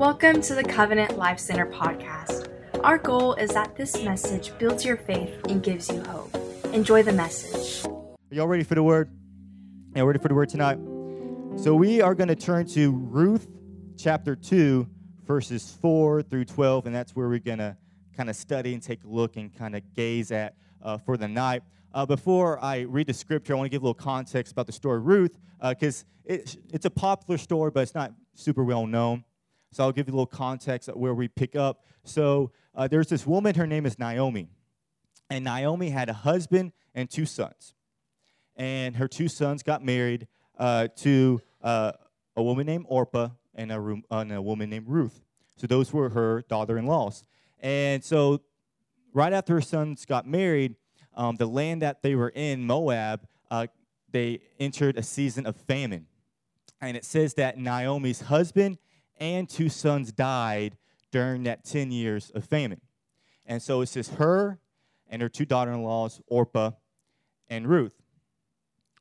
Welcome to the Covenant Life Center podcast. Our goal is that this message builds your faith and gives you hope. Enjoy the message. Are y'all ready for the word? Yeah, ready for the word tonight? So we are going to turn to Ruth chapter 2, verses 4 through 12, and that's where we're going to kind of study and take a look and kind of gaze at uh, for the night. Uh, before I read the scripture, I want to give a little context about the story of Ruth, because uh, it, it's a popular story, but it's not super well known. So I'll give you a little context of where we pick up. So uh, there's this woman, her name is Naomi. And Naomi had a husband and two sons. And her two sons got married uh, to uh, a woman named Orpah and a, and a woman named Ruth. So those were her daughter in laws. And so right after her sons got married, um, the land that they were in, Moab, uh, they entered a season of famine. And it says that Naomi's husband and two sons died during that 10 years of famine. And so it says her and her two daughter in laws, Orpah and Ruth.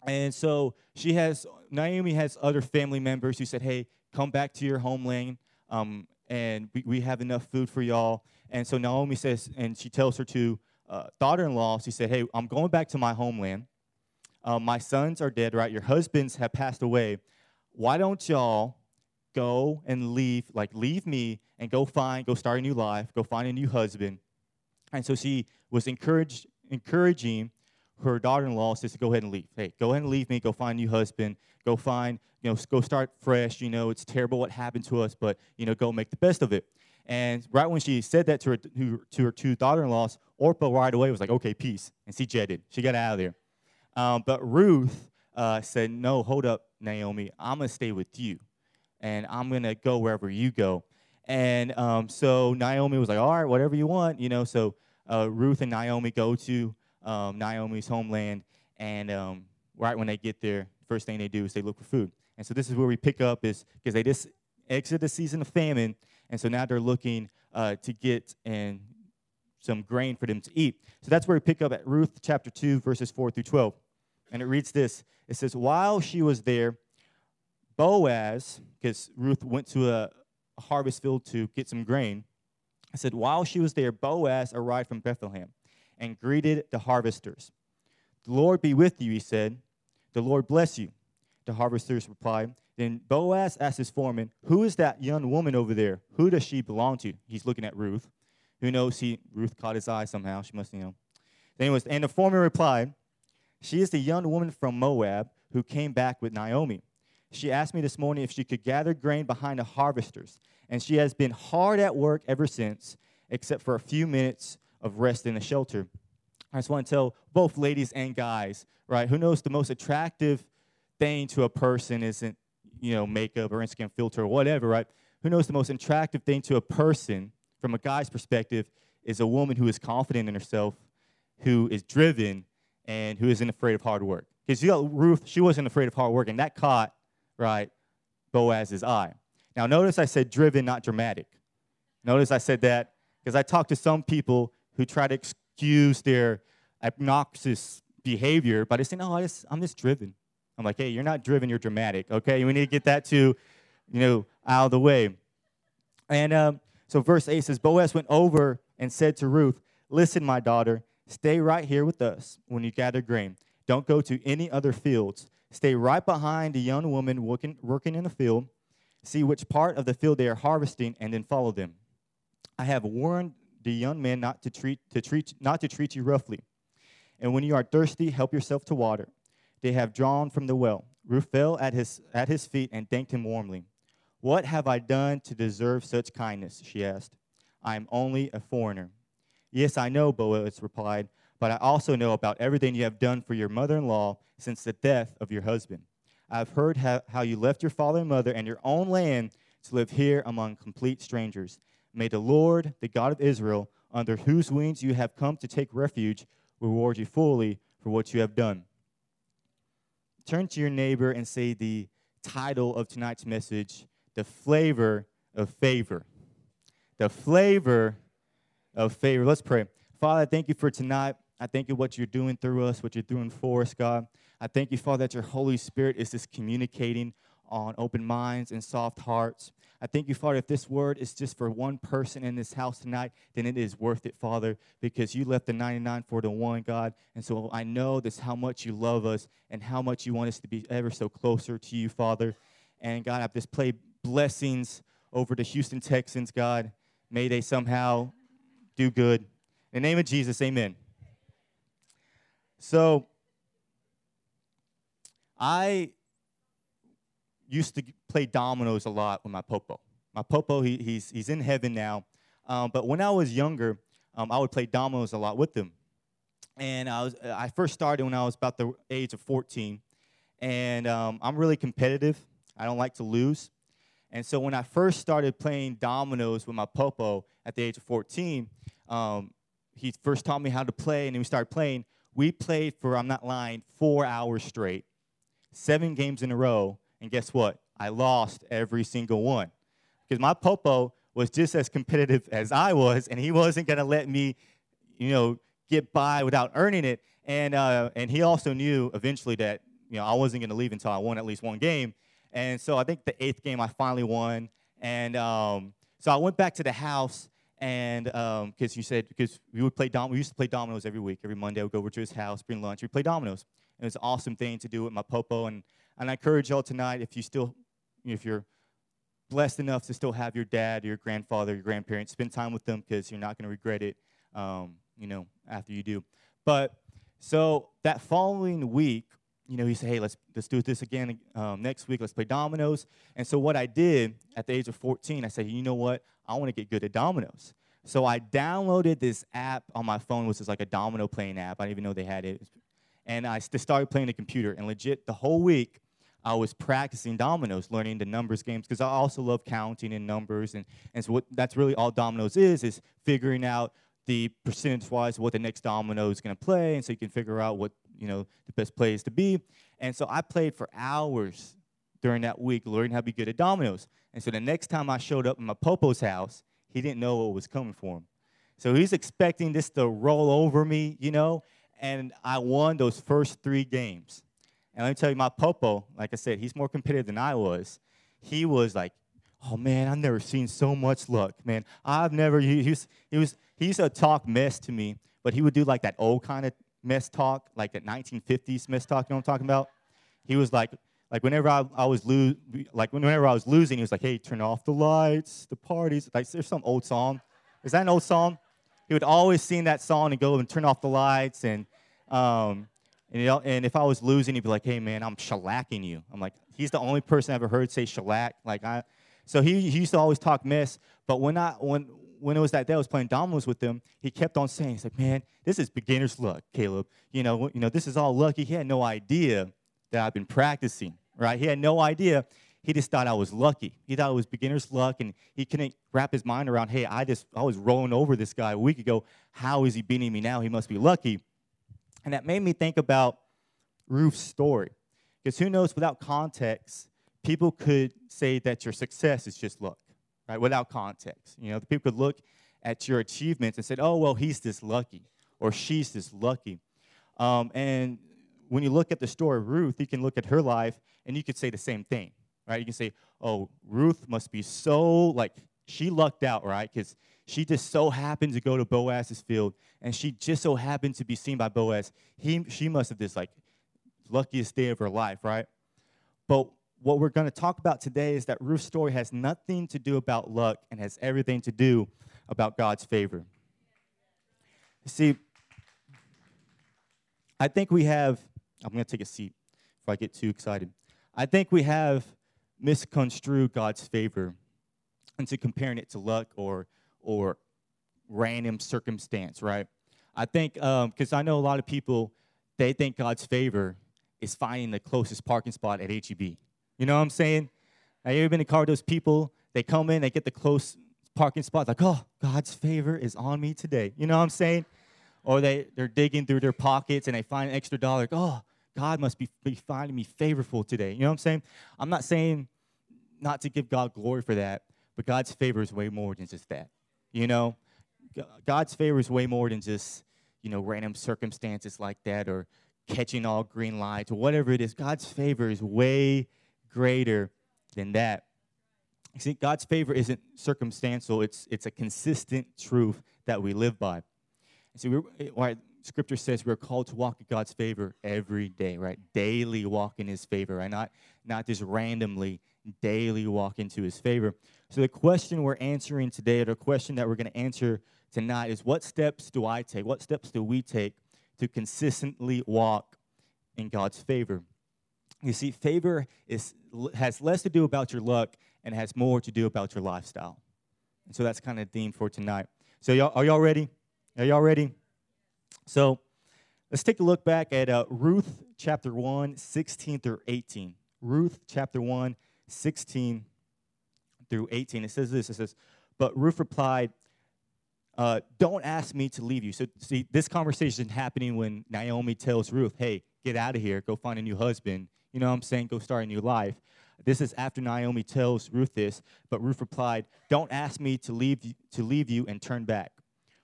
And so she has, Naomi has other family members who said, hey, come back to your homeland, um, and we, we, have enough food for y'all. And so Naomi says, and she tells her two uh, daughter in law, she said, hey, I'm going back to my homeland. Um, my sons are dead, right? Your husbands have passed away. Why don't y'all go and leave, like leave me and go find, go start a new life, go find a new husband. And so she was encouraged, encouraging her daughter-in-law says to go ahead and leave. Hey, go ahead and leave me. Go find a new husband. Go find, you know, go start fresh. You know, it's terrible what happened to us, but you know, go make the best of it. And right when she said that to her to her two daughter-in-laws, Orpah right away was like, "Okay, peace," and she jetted. She got out of there. Um, but Ruth uh, said, "No, hold up, Naomi. I'm gonna stay with you and I'm going to go wherever you go. And um, so Naomi was like, all right, whatever you want, you know. So uh, Ruth and Naomi go to um, Naomi's homeland, and um, right when they get there, first thing they do is they look for food. And so this is where we pick up is because they just exit the season of famine, and so now they're looking uh, to get and some grain for them to eat. So that's where we pick up at Ruth chapter 2, verses 4 through 12. And it reads this It says, While she was there, Boaz, because Ruth went to a, harvest field to get some grain, I said, while she was there, Boaz arrived from Bethlehem and greeted the harvesters. The Lord be with you, he said. The Lord bless you. The harvesters replied. Then Boaz asked his foreman, Who is that young woman over there? Who does she belong to? He's looking at Ruth. Who knows? He Ruth caught his eye somehow. She must, you know. Anyways, and the foreman replied, She is the young woman from Moab who came back with Naomi. She asked me this morning if she could gather grain behind the harvesters, and she has been hard at work ever since, except for a few minutes of rest in the shelter. I just want to tell both ladies and guys, right? Who knows the most attractive thing to a person isn't, you know, makeup or Instagram filter or whatever, right? Who knows the most attractive thing to a person from a guy's perspective is a woman who is confident in herself, who is driven, and who isn't afraid of hard work. Because you got Ruth, she wasn't afraid of hard work, and that caught right, Boaz's eye. Now, notice I said driven, not dramatic. Notice I said that because I talked to some people who try to excuse their obnoxious behavior by just saying, "No, I just, I'm just driven." I'm like, "Hey, you're not driven. You're dramatic. Okay, we need to get that to, you know, out of the way." And um, so, verse eight says, Boaz went over and said to Ruth, "Listen, my daughter, stay right here with us when you gather grain. Don't go to any other fields." Stay right behind the young woman working, working in the field. See which part of the field they are harvesting, and then follow them. I have warned the young men not to treat, to treat, not to treat you roughly. And when you are thirsty, help yourself to water. They have drawn from the well. Ruth fell at his, at his feet and thanked him warmly. What have I done to deserve such kindness? She asked. I am only a foreigner. Yes, I know, Boaz replied, but I also know about everything you have done for your mother in law since the death of your husband. I've heard how, how you left your father and mother and your own land to live here among complete strangers. May the Lord, the God of Israel, under whose wings you have come to take refuge, reward you fully for what you have done. Turn to your neighbor and say the title of tonight's message The Flavor of Favor. The Flavor of Favor. Let's pray. Father, thank you for tonight. I thank you what you're doing through us, what you're doing for us, God. I thank you, Father, that your Holy Spirit is just communicating on open minds and soft hearts. I thank you, Father, if this word is just for one person in this house tonight, then it is worth it, Father, because you left the 99 for the one, God. And so I know this how much you love us and how much you want us to be ever so closer to you, Father. And God, I've just played blessings over the Houston Texans, God. May they somehow do good. In the name of Jesus, amen. So, I used to play dominoes a lot with my popo. My popo, he, he's, he's in heaven now. Um, but when I was younger, um, I would play dominoes a lot with him. And I, was, I first started when I was about the age of 14. And um, I'm really competitive. I don't like to lose. And so when I first started playing dominoes with my popo at the age of 14, um, he first taught me how to play, and then we started playing. We played for, I'm not lying, four hours straight, seven games in a row. And guess what? I lost every single one. Because my popo was just as competitive as I was, and he wasn't going to let me, you know, get by without earning it. And, uh, and he also knew eventually that, you know, I wasn't going to leave until I won at least one game. And so I think the eighth game I finally won. And um, so I went back to the house and because um, you said because we would play dom- we used to play dominoes every week. Every Monday, I would go over to his house, bring lunch, we play dominoes. And it was an awesome thing to do with my popo. And and I encourage y'all tonight if you still if you're blessed enough to still have your dad, your grandfather, your grandparents, spend time with them because you're not going to regret it. Um, you know after you do. But so that following week, you know, he said, hey, let's, let's do this again um, next week. Let's play dominoes. And so what I did at the age of 14, I said, you know what? I want to get good at dominoes. So I downloaded this app on my phone, which is like a domino playing app. I didn't even know they had it. And I started playing the computer. And legit, the whole week, I was practicing dominoes, learning the numbers games, because I also love counting and numbers. And, and so what, that's really all dominoes is, is figuring out the percentage-wise what the next domino is going to play. And so you can figure out what you know the best place to be. And so I played for hours during that week, learning how to be good at dominoes. And so the next time I showed up in my popo's house, he didn't know what was coming for him. So he's expecting this to roll over me, you know, and I won those first three games. And let me tell you, my popo, like I said, he's more competitive than I was. He was like, oh man, I've never seen so much luck, man. I've never, he, he, was, he, was, he used to talk mess to me, but he would do like that old kind of mess talk, like at 1950s mess talk, you know what I'm talking about? He was like, like whenever I, I was lo- like whenever I was losing, he was like, "Hey, turn off the lights, the parties." Like there's some old song. Is that an old song? He would always sing that song and go and turn off the lights and um, and, you know, and if I was losing, he'd be like, "Hey, man, I'm shellacking you." I'm like, he's the only person I ever heard say shellac. Like I, so he, he used to always talk mess. But when I when when it was that day I was playing dominoes with him, he kept on saying, he's like, man, this is beginner's luck, Caleb. You know, you know, this is all lucky. He had no idea that I've been practicing, right? He had no idea. He just thought I was lucky. He thought it was beginner's luck, and he couldn't wrap his mind around, hey, I just I was rolling over this guy a week ago. How is he beating me now? He must be lucky. And that made me think about Ruth's story. Because who knows, without context, people could say that your success is just luck right? Without context. You know, the people could look at your achievements and say, oh, well, he's this lucky or she's this lucky. Um, and when you look at the story of Ruth, you can look at her life and you could say the same thing, right? You can say, oh, Ruth must be so, like, she lucked out, right? Because she just so happened to go to Boaz's field and she just so happened to be seen by Boaz. He, she must have this, like, luckiest day of her life, right? But what we're going to talk about today is that Ruth's story has nothing to do about luck and has everything to do about God's favor. You see, I think we have, I'm going to take a seat if I get too excited. I think we have misconstrued God's favor into comparing it to luck or, or random circumstance, right? I think, because um, I know a lot of people, they think God's favor is finding the closest parking spot at HEB you know what I'm saying? Have you ever been in a car with those people? They come in, they get the close parking spot, like, oh, God's favor is on me today. You know what I'm saying? Or they, they're digging through their pockets and they find an extra dollar, like, oh, God must be, be finding me favorable today. You know what I'm saying? I'm not saying not to give God glory for that, but God's favor is way more than just that. You know? God's favor is way more than just, you know, random circumstances like that or catching all green lights or whatever it is. God's favor is way greater than that. You see, God's favor isn't circumstantial, it's, it's a consistent truth that we live by. And why Scripture says we're called to walk in God's favor every day, right? Daily walk in His favor, right? Not, not just randomly, daily walk into His favor. So, the question we're answering today, or the question that we're going to answer tonight, is what steps do I take? What steps do we take to consistently walk in God's favor? You see, favor is, has less to do about your luck and has more to do about your lifestyle. And so that's kind of the theme for tonight. So, y'all, are y'all ready? Are y'all ready? So, let's take a look back at uh, Ruth chapter 1, 16 through 18. Ruth chapter 1, 16 through 18. It says this it says, But Ruth replied, uh, Don't ask me to leave you. So, see, this conversation is happening when Naomi tells Ruth, Hey, get out of here, go find a new husband. You know what I'm saying? Go start a new life. This is after Naomi tells Ruth this, but Ruth replied, Don't ask me to leave, to leave you and turn back.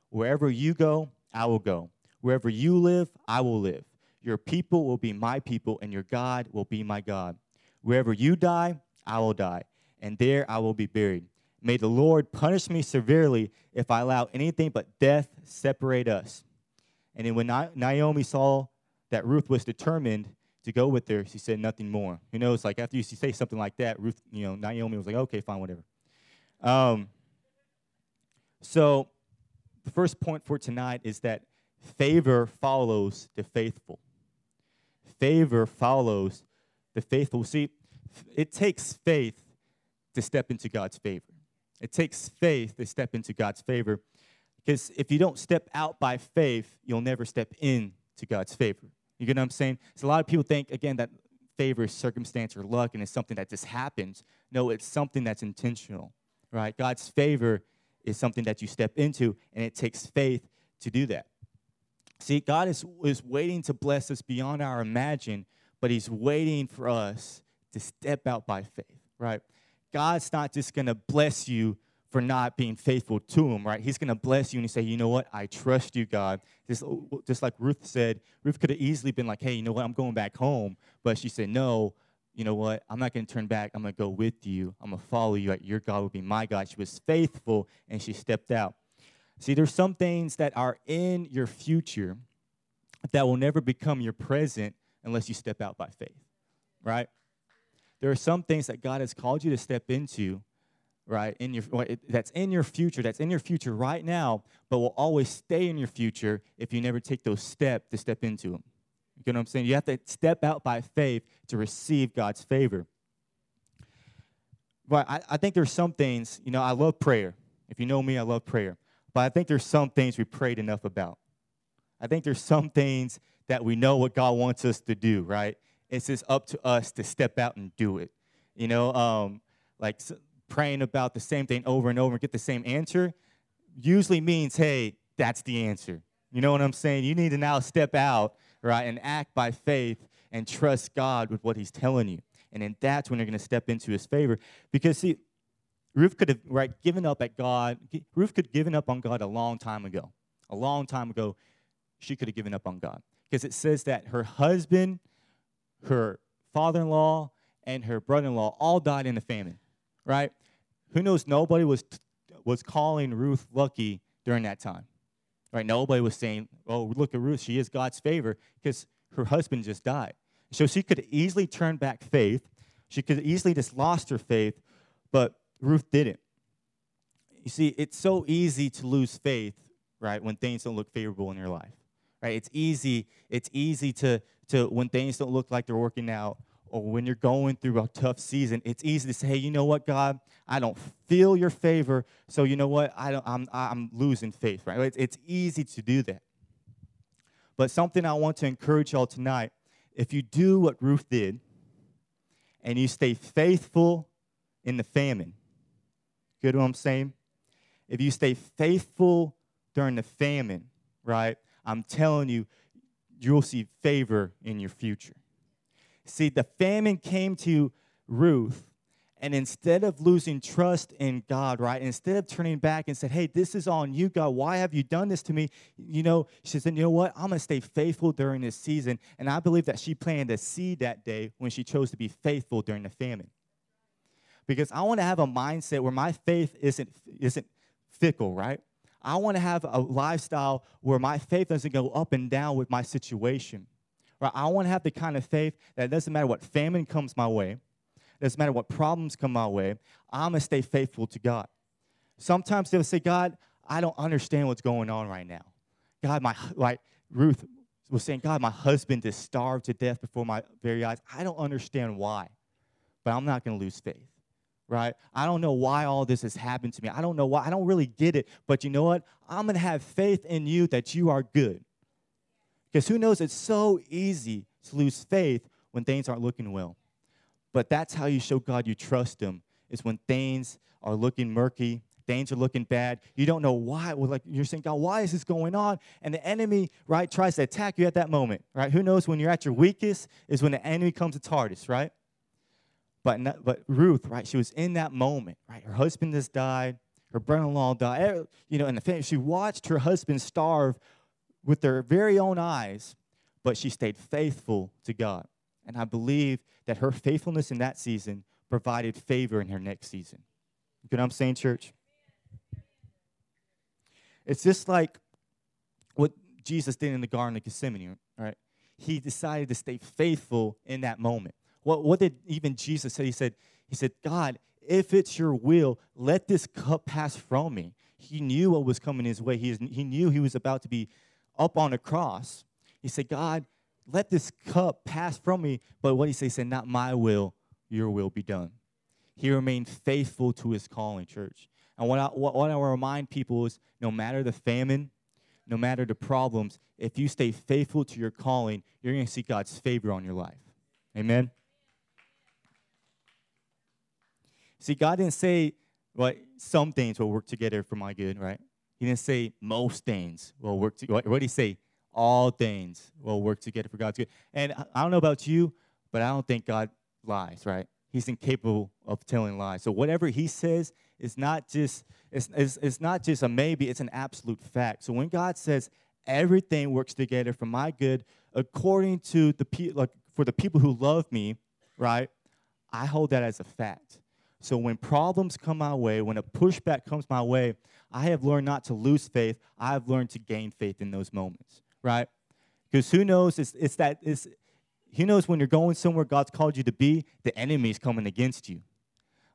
Wherever you go, I will go. Wherever you live, I will live. Your people will be my people, and your God will be my God. Wherever you die, I will die, and there I will be buried. May the Lord punish me severely if I allow anything but death separate us. And then when Naomi saw that Ruth was determined to go with her, she said nothing more. You know, it's like after you say something like that, Ruth, you know, Naomi was like, okay, fine, whatever. Um, so the first point for tonight is that favor follows the faithful. Favor follows the faithful. See, it takes faith to step into God's favor. It takes faith to step into God's favor. Because if you don't step out by faith, you'll never step into God's favor. You get what I'm saying? So a lot of people think, again, that favor is circumstance or luck and it's something that just happens. No, it's something that's intentional, right? God's favor is something that you step into, and it takes faith to do that. See, God is, is waiting to bless us beyond our imagine, but He's waiting for us to step out by faith, right? God's not just going to bless you for not being faithful to him, right? He's going to bless you and he say, you know what? I trust you, God. Just, just like Ruth said, Ruth could have easily been like, hey, you know what? I'm going back home. But she said, no, you know what? I'm not going to turn back. I'm going to go with you. I'm going to follow you. Your God will be my God. She was faithful and she stepped out. See, there's some things that are in your future that will never become your present unless you step out by faith, right? There are some things that God has called you to step into right in your that's in your future that's in your future right now but will always stay in your future if you never take those steps to step into them you know what i'm saying? You have to step out by faith to receive god's favor. But I, I think there's some things you know i love prayer. If you know me i love prayer. But i think there's some things we prayed enough about. I think there's some things that we know what god wants us to do right? It's just up to us to step out and do it. You know um, like praying about the same thing over and over and get the same answer usually means, hey, that's the answer. You know what I'm saying? You need to now step out, right, and act by faith and trust God with what He's telling you. And then that's when you're going to step into His favor. Because, see, Ruth could have, right, given up at God. Ruth could have given up on God a long time ago. A long time ago, she could have given up on God. Because it says that her husband, her father in law, and her brother in law all died in a famine right? Who knows? Nobody was, was calling Ruth lucky during that time, right? Nobody was saying, oh, look at Ruth, she is God's favor, because her husband just died. So she could easily turn back faith. She could easily just lost her faith, but Ruth didn't. You see, it's so easy to lose faith, right, when things don't look favorable in your life. Right? It's easy, it's easy to, to when things don't look like they're working out or when you're going through a tough season, it's easy to say, hey, you know what, God, I don't feel your favor, so you know what, I don't, I'm, I'm losing faith, right? It's, it's easy to do that. But something I want to encourage y'all tonight if you do what Ruth did and you stay faithful in the famine, get what I'm saying? If you stay faithful during the famine, right, I'm telling you, you'll see favor in your future. See, the famine came to Ruth, and instead of losing trust in God, right, instead of turning back and said, Hey, this is on you, God. Why have you done this to me? You know, she said, You know what? I'm going to stay faithful during this season. And I believe that she planted a seed that day when she chose to be faithful during the famine. because I want to have a mindset where my faith isn't, isn't fickle, right? I want to have a lifestyle where my faith doesn't go up and down with my situation. Right? I want to have the kind of faith that doesn't matter what famine comes my way, doesn't matter what problems come my way, I'm going to stay faithful to God. Sometimes they'll say, God, I don't understand what's going on right now. God, my, like Ruth was saying, God, my husband is starved to death before my very eyes. I don't understand why, but I'm not going to lose faith, right? I don't know why all this has happened to me. I don't know why. I don't really get it, but you know what? I'm going to have faith in you that you are good. Because who knows, it's so easy to lose faith when things aren't looking well. But that's how you show God you trust Him, is when things are looking murky, things are looking bad. You don't know why. Well, like you're saying, God, why is this going on? And the enemy, right, tries to attack you at that moment, right? Who knows when you're at your weakest is when the enemy comes to hardest, right? But, not, but Ruth, right, she was in that moment, right? Her husband has died, her brother-in-law died, eh, you know, and the family, she watched her husband starve with their very own eyes, but she stayed faithful to God. And I believe that her faithfulness in that season provided favor in her next season. You know what I'm saying, church? It's just like what Jesus did in the Garden of Gethsemane, right? He decided to stay faithful in that moment. What, what did even Jesus say? He said, He said, God, if it's your will, let this cup pass from me. He knew what was coming his way. He, he knew he was about to be up on the cross. He said, God, let this cup pass from me. But what he said, he said, not my will, your will be done. He remained faithful to his calling, church. And what I, what, what I remind people is no matter the famine, no matter the problems, if you stay faithful to your calling, you're going to see God's favor on your life. Amen? See, God didn't say, well, some things will work together for my good, right? He didn't say most things will work together. What did he say? All things will work together for God's good. And I don't know about you, but I don't think God lies, right? He's incapable of telling lies. So whatever he says is not just it's, it's, it's not just a maybe, it's an absolute fact. So when God says everything works together for my good according to the people like for the people who love me, right? I hold that as a fact. So when problems come my way, when a pushback comes my way, I have learned not to lose faith. I have learned to gain faith in those moments, right? Because who knows? It's, it's that it's who knows when you're going somewhere God's called you to be, the enemy is coming against you.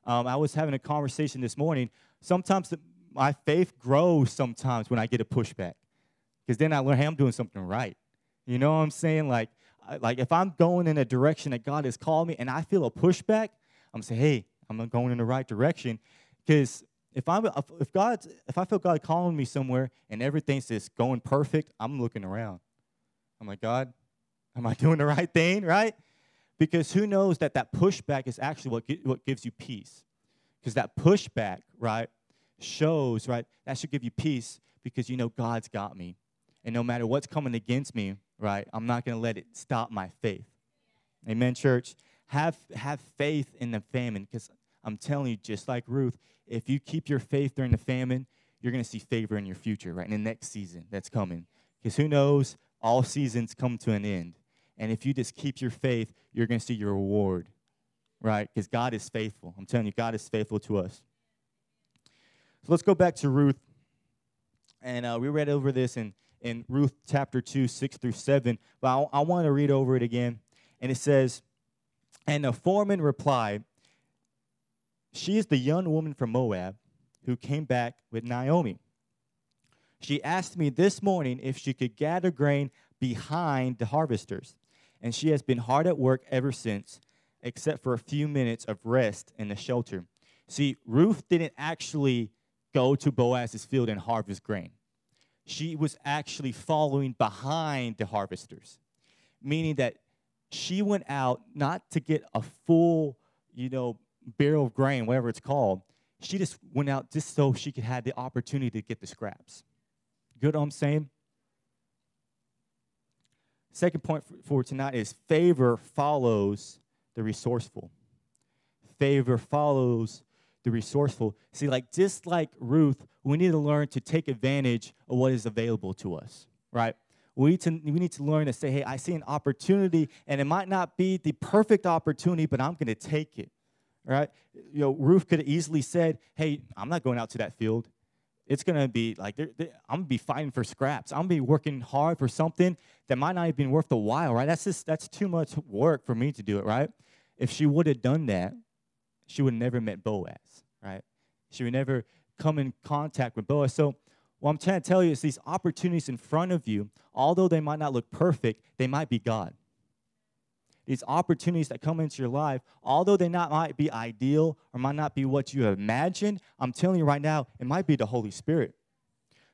Um, I was having a conversation this morning. Sometimes the, my faith grows sometimes when I get a pushback, because then I learn, hey, I'm doing something right. You know what I'm saying? Like, like if I'm going in a direction that God has called me, and I feel a pushback, I'm saying, hey, I'm going in the right direction, because if I'm if God if I feel God calling me somewhere and everything's just going perfect, I'm looking around. I'm like, God, Am I doing the right thing, right? Because who knows that that pushback is actually what, what gives you peace. Because that pushback, right, shows, right, that should give you peace because you know God's got me. And no matter what's coming against me, right, I'm not going to let it stop my faith. Amen, church. Have, have faith in the famine because I'm telling you, just like Ruth, if you keep your faith during the famine, you're going to see favor in your future, right, in the next season that's coming. Because who knows, all seasons come to an end. And if you just keep your faith, you're going to see your reward, right? Because God is faithful. I'm telling you, God is faithful to us. So let's go back to Ruth. And uh, we read over this in, in Ruth chapter 2, 6 through 7. But I, I want to read over it again. And it says, And the foreman replied, She is the young woman from Moab who came back with Naomi. She asked me this morning if she could gather grain behind the harvesters and she has been hard at work ever since, except for a few minutes of rest in the shelter. See, Ruth didn't actually go to Boaz's field and harvest grain. She was actually following behind the harvesters, meaning that she went out not to get a full, you know, barrel of grain, whatever it's called. She just went out just so she could have the opportunity to get the scraps. Good I'm saying? Second point for tonight is favor follows the resourceful. Favor follows the resourceful. See, like just like Ruth, we need to learn to take advantage of what is available to us, right? We need, to, we need to learn to say, hey, I see an opportunity, and it might not be the perfect opportunity, but I'm going to take it, right? You know, Ruth could have easily said, "Hey, I'm not going out to that field. It's gonna be like they're, they're, I'm gonna be fighting for scraps. I'm gonna be working hard for something that might not have been worth the while, right? That's just that's too much work for me to do it, right? If she would have done that, she would never met Boaz, right? She would never come in contact with Boaz. So what I'm trying to tell you is these opportunities in front of you, although they might not look perfect, they might be God these opportunities that come into your life, although they not might be ideal or might not be what you imagined, I'm telling you right now, it might be the Holy Spirit.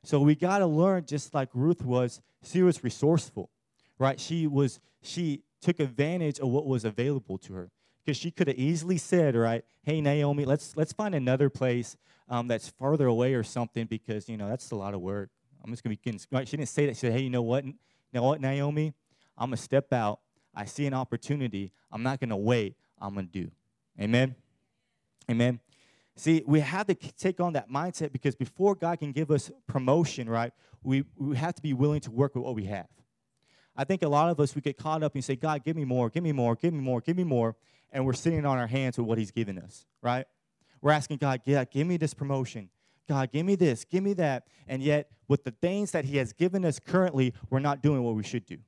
So we got to learn, just like Ruth was, she was resourceful, right? She was she took advantage of what was available to her because she could have easily said, right, hey Naomi, let's let's find another place um, that's farther away or something because you know that's a lot of work. I'm just gonna be getting. Right? She didn't say that. She said, hey, you know what, you know what, Naomi, I'm gonna step out I see an opportunity, I'm not going to wait, I'm going to do. Amen? Amen. See, we have to take on that mindset because before God can give us promotion, right, we, we have to be willing to work with what we have. I think a lot of us, we get caught up and say, God, give me more, give me more, give me more, give me more. And we're sitting on our hands with what He's given us, right? We're asking God, yeah, give me this promotion. God, give me this, give me that. And yet, with the things that He has given us currently, we're not doing what we should do,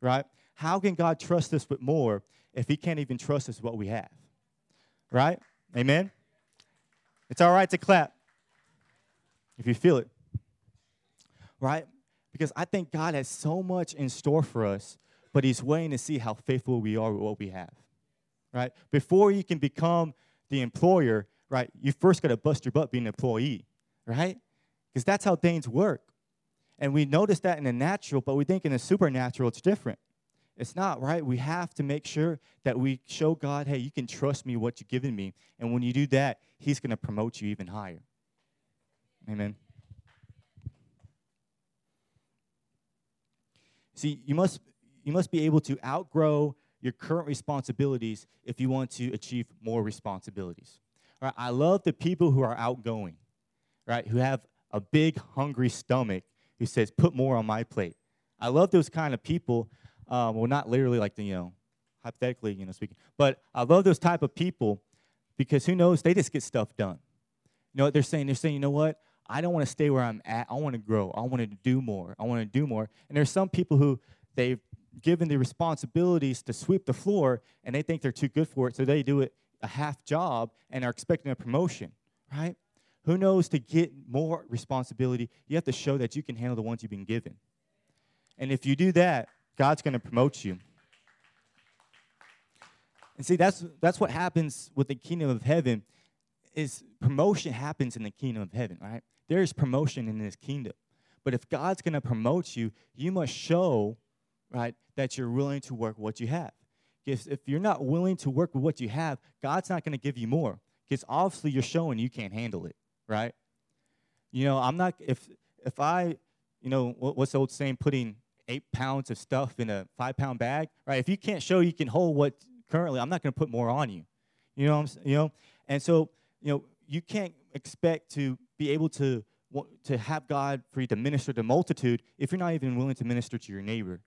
right? How can God trust us with more if He can't even trust us with what we have? Right? Amen? It's all right to clap if you feel it. Right? Because I think God has so much in store for us, but He's waiting to see how faithful we are with what we have. Right? Before you can become the employer, right, you first got to bust your butt being an employee. Right? Because that's how things work. And we notice that in the natural, but we think in the supernatural it's different. It's not, right? We have to make sure that we show God, hey, you can trust me what you've given me. And when you do that, He's going to promote you even higher. Amen. See, you must, you must be able to outgrow your current responsibilities if you want to achieve more responsibilities. Right? I love the people who are outgoing, right? Who have a big, hungry stomach who says, put more on my plate. I love those kind of people um, well, not literally like the, you know, hypothetically, you know, speaking, but I love those type of people because who knows, they just get stuff done. You know what they're saying? They're saying, you know what? I don't want to stay where I'm at. I want to grow. I want to do more. I want to do more. And there's some people who they've given the responsibilities to sweep the floor and they think they're too good for it, so they do it a half job and are expecting a promotion, right? Who knows to get more responsibility, you have to show that you can handle the ones you've been given. And if you do that, God's going to promote you. And see, that's, that's what happens with the kingdom of heaven is promotion happens in the kingdom of heaven, right? There is promotion in this kingdom. But if God's going to promote you, you must show, right, that you're willing to work what you have. If, if you're not willing to work with what you have, God's not going to give you more. Because obviously you're showing you can't handle it, right? You know, I'm not, if, if I, you know, what's the old saying, putting eight pounds of stuff in a five pound bag, right? If you can't show you can hold what currently, I'm not going to put more on you. You know, I'm, you know, and so you know you can't expect to be able to to have God for you to minister to multitude if you're not even willing to minister to your neighbor.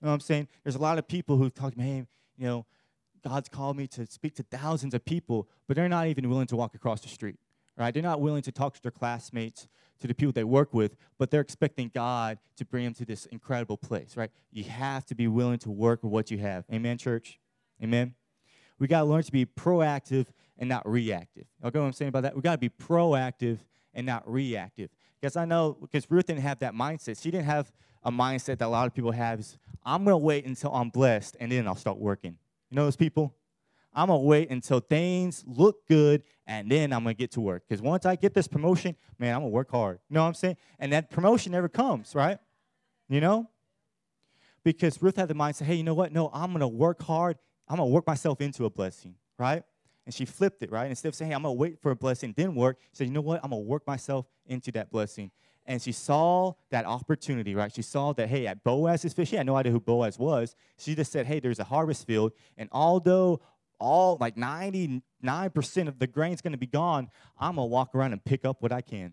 You know what I'm saying? There's a lot of people who talk, hey, you know, God's called me to speak to thousands of people, but they're not even willing to walk across the street, right? They're not willing to talk to their classmates to the people they work with, but they're expecting God to bring them to this incredible place, right? You have to be willing to work with what you have. Amen, church? Amen? We got to learn to be proactive and not reactive. Okay, what I'm saying about that? We got to be proactive and not reactive. Because I know, because Ruth didn't have that mindset. She didn't have a mindset that a lot of people have is, I'm going to wait until I'm blessed and then I'll start working. You know those people? I'm going to wait until things look good and then I'm going to get to work. Because once I get this promotion, man, I'm going to work hard. You know what I'm saying? And that promotion never comes, right? You know? Because Ruth had the mindset, hey, you know what? No, I'm going to work hard. I'm going to work myself into a blessing, right? And she flipped it, right? Instead of saying, hey, I'm going to wait for a blessing, didn't work, she said, you know what? I'm going to work myself into that blessing. And she saw that opportunity, right? She saw that, hey, at Boaz's field, she had no idea who Boaz was. She just said, hey, there's a harvest field. And although all like 99% of the grain's going to be gone, I'm going to walk around and pick up what I can.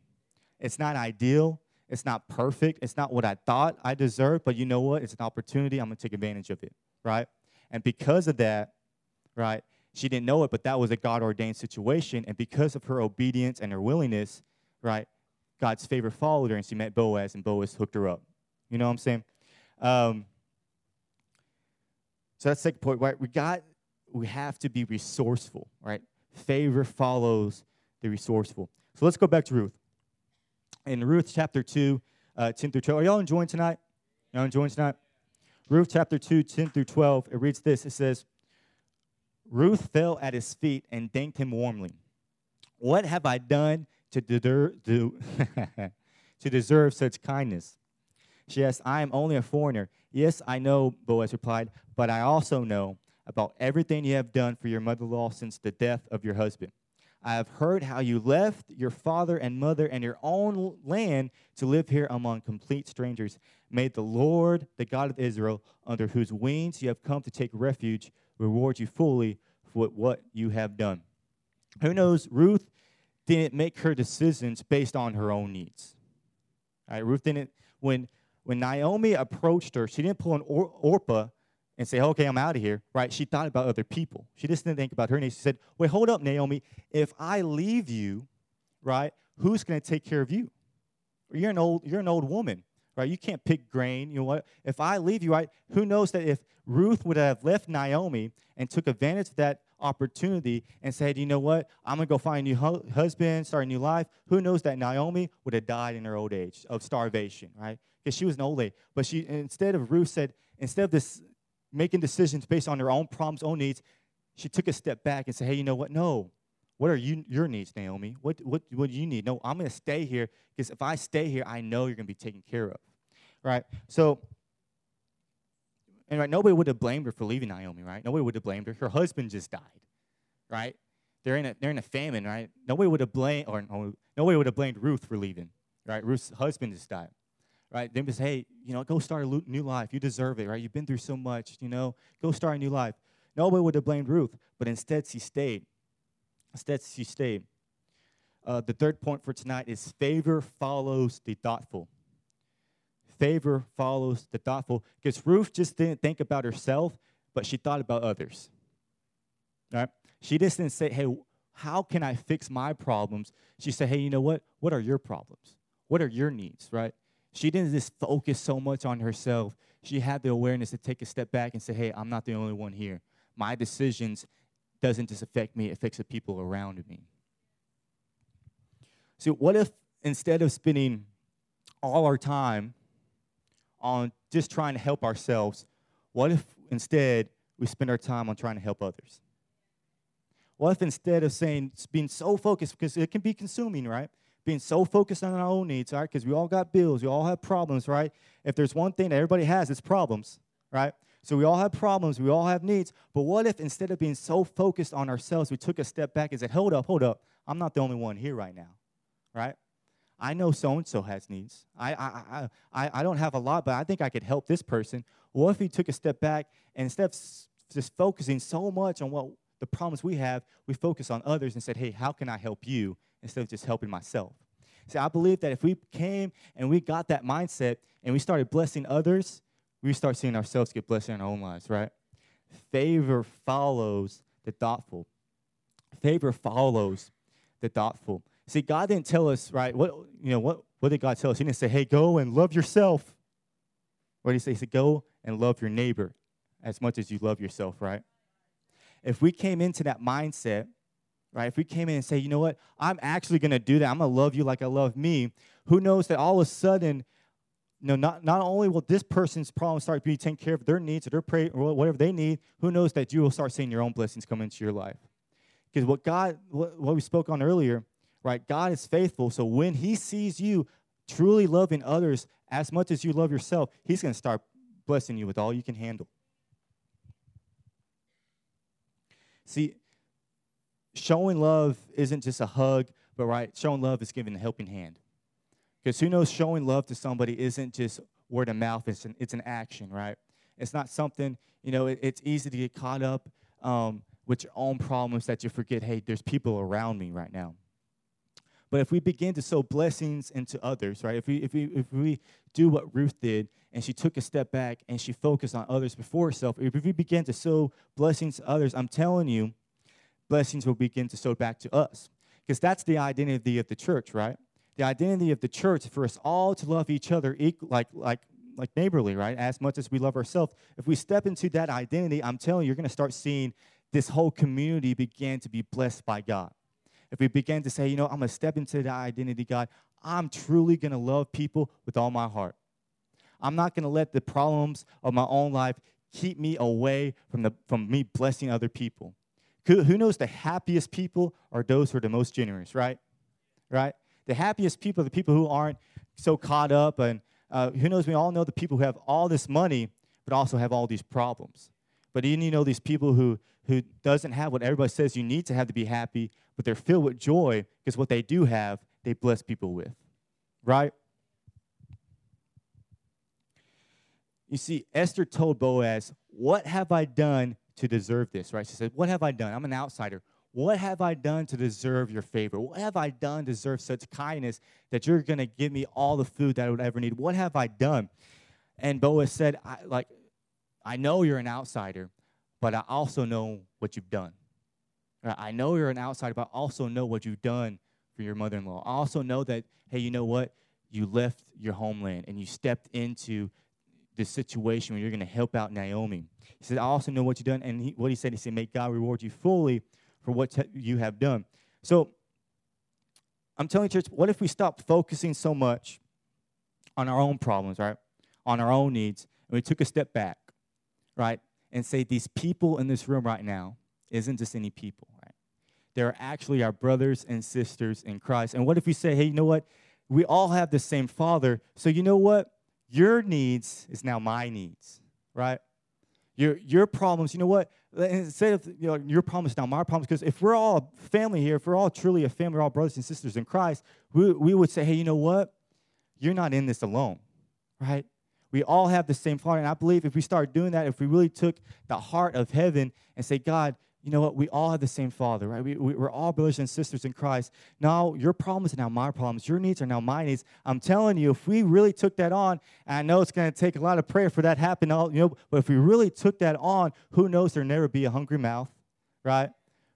It's not ideal. It's not perfect. It's not what I thought I deserved, but you know what? It's an opportunity. I'm going to take advantage of it, right? And because of that, right, She didn't know it, but that was a God ordained situation. And because of her obedience and her willingness, right, God's favor followed her and she met Boaz, and Boaz hooked her up. You know what I'm saying? Um, so that's the second point, right? We got, we have to be resourceful, right? Favor follows the resourceful. So let's go back to Ruth. In Ruth chapter 2, uh, 10 through 12. Are y'all enjoying tonight? Y'all enjoying tonight? Ruth chapter 2, 10 through 12. It reads this. It says, Ruth fell at his feet and thanked him warmly. What have I done to, to deserve such kindness? She asked, I am only a foreigner. Yes, I know, Boaz replied, but I also know about everything you have done for your mother in law since the death of your husband. I have heard how you left your father and mother and your own land to live here among complete strangers. May the Lord, the God of Israel, under whose wings you have come to take refuge, reward you fully for what you have done. Who knows? Ruth didn't make her decisions based on her own needs. All right, Ruth didn't, when, when Naomi approached her, she didn't pull an or, Orpah and say, okay, I'm out of here, right? She thought about other people. She just didn't think about her needs. She said, wait, hold up, Naomi. If I leave you, right, who's going to take care of you? You're an old, you're an old woman, right? You can't pick grain. You know what? If I leave you, right, who knows that if Ruth would have left Naomi and took advantage of that opportunity and said, you know what, I'm going to go find a new husband, start a new life, who knows that Naomi would have died in her old age of starvation, right? Because she was an old lady. But she, instead of Ruth said, instead of this making decisions based on her own problems, own needs, she took a step back and said, hey, you know what? No. What are you, your needs, Naomi? What, what, what do you need? No, I'm going to stay here because if I stay here, I know you're going to be taken care of. Right? So, and right, nobody would have blamed her for leaving Naomi, right? Nobody would have blamed her. Her husband just died, right? They're in a, they're in a famine, right? Nobody would have blamed, or nobody would have blamed Ruth for leaving, right? Ruth's husband just died right? They just, hey, you know, go start a new life. You deserve it, right? You've been through so much, you know, go start a new life. Nobody would have blamed Ruth, but instead she stayed. Instead she stayed. Uh, the third point for tonight is favor follows the thoughtful. Favor follows the thoughtful. Because Ruth just didn't think about herself, but she thought about others. Right? She just didn't say, hey, how can I fix my problems? She said, hey, you know what? What are your problems? What are your needs, right? She didn't just focus so much on herself. She had the awareness to take a step back and say, hey, I'm not the only one here. My decisions doesn't just affect me, it affects the people around me. So what if instead of spending all our time on just trying to help ourselves, what if instead we spend our time on trying to help others? What if instead of saying, being so focused, because it can be consuming, right? Being so focused on our own needs, right? Because we all got bills, we all have problems, right? If there's one thing that everybody has, it's problems, right? So we all have problems, we all have needs. But what if instead of being so focused on ourselves, we took a step back and said, hold up, hold up, I'm not the only one here right now, right? I know so and so has needs. I, I, I, I don't have a lot, but I think I could help this person. What if we took a step back and instead of just focusing so much on what the problems we have, we focus on others and said, hey, how can I help you? Instead of just helping myself. See, I believe that if we came and we got that mindset and we started blessing others, we start seeing ourselves get blessed in our own lives, right? Favor follows the thoughtful. Favor follows the thoughtful. See, God didn't tell us, right? What you know, what, what did God tell us? He didn't say, hey, go and love yourself. What did he say? He said, go and love your neighbor as much as you love yourself, right? If we came into that mindset right? If we came in and say, you know what, I'm actually going to do that, I'm going to love you like I love me, who knows that all of a sudden, you know, not, not only will this person's problem start being taken care of their needs or their pray or whatever they need, who knows that you will start seeing your own blessings come into your life. Because what God, what, what we spoke on earlier, right? God is faithful. So when He sees you truly loving others as much as you love yourself, He's going to start blessing you with all you can handle. See, showing love isn't just a hug, but right, showing love is giving a helping hand. Because who knows, showing love to somebody isn't just word of mouth, it's an, it's an action, right? It's not something, you know, it, it's easy to get caught up um, with your own problems that you forget, hey, there's people around me right now. But if we begin to sow blessings into others, right? If we, if we, if we do what Ruth did and she took a step back and she focused on others before herself, if we begin to sow blessings to others, I'm telling you, blessings will begin to sow back to us. Because that's the identity of the church, right? The identity of the church for us all to love each other equal, like, like, like neighborly, right? As much as we love ourselves. If we step into that identity, I'm telling you, you're going to start seeing this whole community begin to be blessed by God. If we begin to say, you know, I'm going to step into that identity, God, I'm truly going to love people with all my heart. I'm not going to let the problems of my own life keep me away from, the, from me blessing other people. Who, who knows the happiest people are those who are the most generous, right? Right? The happiest people are the people who aren't so caught up. And uh, who knows, we all know the people who have all this money, but also have all these problems. But even you know these people who, who doesn't have what everybody says you need to have to be happy, but they're filled with joy because what they do have, they bless people with. Right? You see, Esther told Boaz, What have I done to deserve this? Right? She said, What have I done? I'm an outsider. What have I done to deserve your favor? What have I done to deserve such kindness that you're going to give me all the food that I would ever need? What have I done? And Boaz said, I, like, I know you're an outsider, but I also know what you've done. Uh, I know you're an outsider, but I also know what you've done for your mother in law. I also know that, hey, you know what? You left your homeland and you stepped into this situation where you're going to help out Naomi. He said, I also know what you've done. And he, what he said, he said, May God reward you fully for what you have done. So I'm telling church, what if we stop focusing so much on our own problems, right? On our own needs, and we took a step back, right? And say, these people in this room right now isn't just any people, right? They're actually our brothers and sisters in Christ. And what if we say, hey, you know what? We all have the same Father. So you know what? Your needs is now my needs, right? Your, your problems, you know what? Instead of you know, your problems now my problems, because if we're all family here, if we're all truly a family, we're all brothers and sisters in Christ, we, we would say, hey, you know what? You're not in this alone, right? We all have the same Father. And I believe if we start doing that, if we really took the heart of heaven and say, God, you know what? We all have the same Father, right? We, we, are all brothers and sisters in Christ. Now, your problems are now my problems. Your needs are now my needs. I'm telling you, if we really took that on, and I know it's going to take a lot of prayer for that to happen, all, you know, but if we really took that on, who knows there'll never be a hungry mouth, right?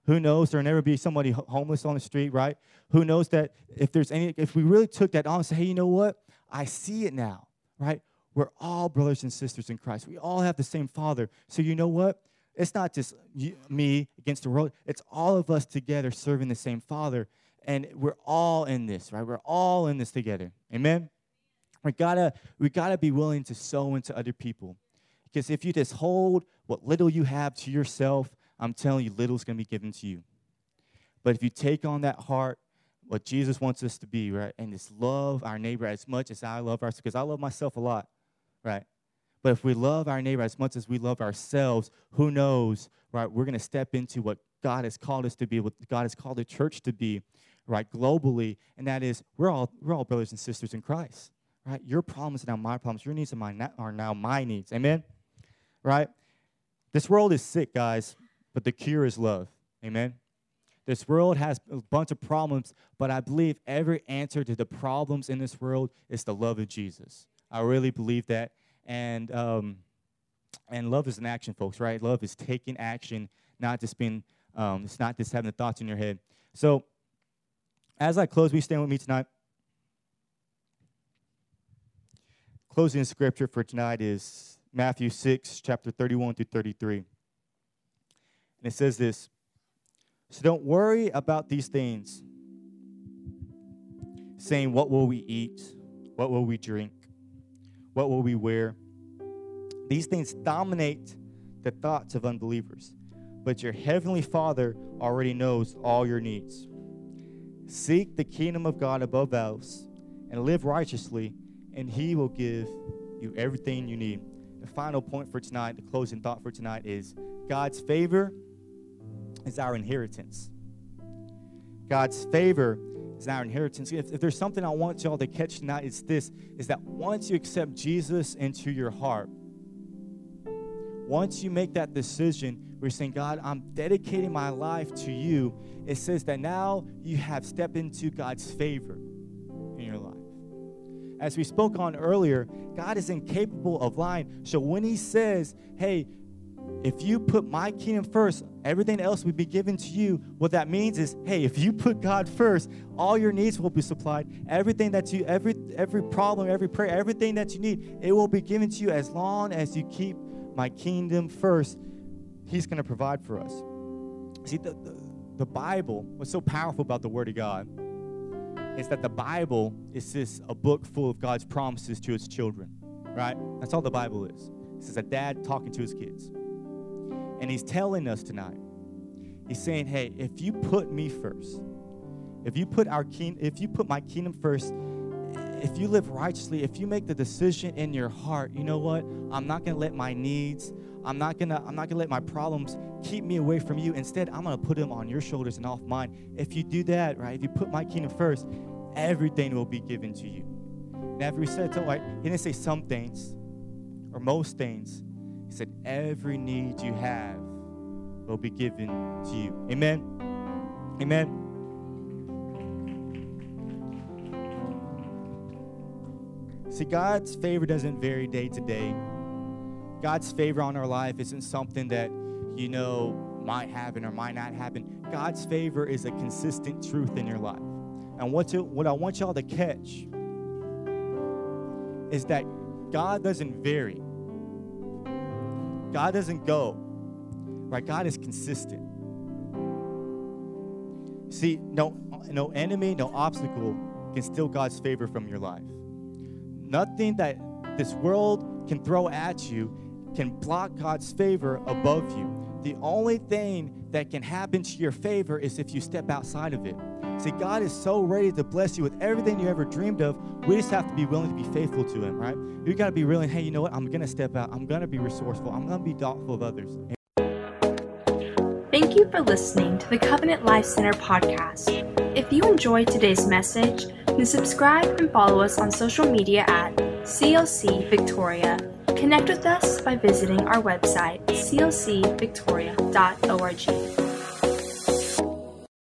Who knows there'll never be somebody homeless on the street, right? Who knows that if there's any, if we really took that on and say, hey, you know what? I see it now, right? We're all brothers and sisters in Christ. We all have the same Father. So you know what? It's not just you, me against the world, it's all of us together serving the same Father. And we're all in this, right? We're all in this together. Amen? We gotta, we gotta be willing to sow into other people. Because if you just hold what little you have to yourself, I'm telling you, little is gonna be given to you. But if you take on that heart, what Jesus wants us to be, right? And just love our neighbor as much as I love ourselves, because I love myself a lot, right? But if we love our neighbor as much as we love ourselves, who knows, right? We're going to step into what God has called us to be, what God has called the church to be, right? Globally, and that is we're all we're all brothers and sisters in Christ, right? Your problems are now my problems. Your needs are, my, are now my needs. Amen. Right? This world is sick, guys, but the cure is love. Amen. This world has a bunch of problems, but I believe every answer to the problems in this world is the love of Jesus. I really believe that. And um, and love is an action, folks, right? Love is taking action, not just being, um, it's not just having the thoughts in your head. So, as I close, we stand with me tonight. Closing scripture for tonight is Matthew 6, chapter 31 through 33. And it says this So don't worry about these things, saying, What will we eat? What will we drink? What will we wear? These things dominate the thoughts of unbelievers, but your heavenly Father already knows all your needs. Seek the kingdom of God above else and live righteously, and He will give you everything you need. The final point for tonight, the closing thought for tonight is God's favor is our inheritance. God's favor is our inheritance. If, if there's something I want y'all to catch tonight, it's this is that once you accept Jesus into your heart, once you make that decision, we're saying, God, I'm dedicating my life to you. It says that now you have stepped into God's favor in your life. As we spoke on earlier, God is incapable of lying. So when He says, hey, if you put my kingdom first, everything else will be given to you. What that means is, hey, if you put God first, all your needs will be supplied. Everything that you, every every problem, every prayer, everything that you need, it will be given to you as long as you keep my kingdom first. He's going to provide for us. See, the, the, the Bible, what's so powerful about the Word of God is that the Bible is just a book full of God's promises to his children, right? That's all the Bible is. This is a dad talking to his kids. And he's telling us tonight, he's saying, hey, if you put me first, if you put our king, if you put my kingdom first, if you live righteously, if you make the decision in your heart, you know what? I'm not gonna let my needs, I'm not gonna, I'm not gonna let my problems keep me away from you. Instead, I'm gonna put them on your shoulders and off mine. If you do that, right, if you put my kingdom first, everything will be given to you. Now, if we said, so like, he didn't say some things or most things. He said, Every need you have will be given to you. Amen. Amen. See, God's favor doesn't vary day to day. God's favor on our life isn't something that, you know, might happen or might not happen. God's favor is a consistent truth in your life. And what, you, what I want y'all to catch is that God doesn't vary. God doesn't go. Right? God is consistent. See, no, no enemy, no obstacle can steal God's favor from your life. Nothing that this world can throw at you can block God's favor above you. The only thing that can happen to your favor is if you step outside of it. See, God is so ready to bless you with everything you ever dreamed of. We just have to be willing to be faithful to Him, right? You got to be willing, hey, you know what? I'm going to step out. I'm going to be resourceful. I'm going to be thoughtful of others. Thank you for listening to the Covenant Life Center podcast. If you enjoyed today's message, then subscribe and follow us on social media at CLC Victoria. Connect with us by visiting our website, clcvictoria.org.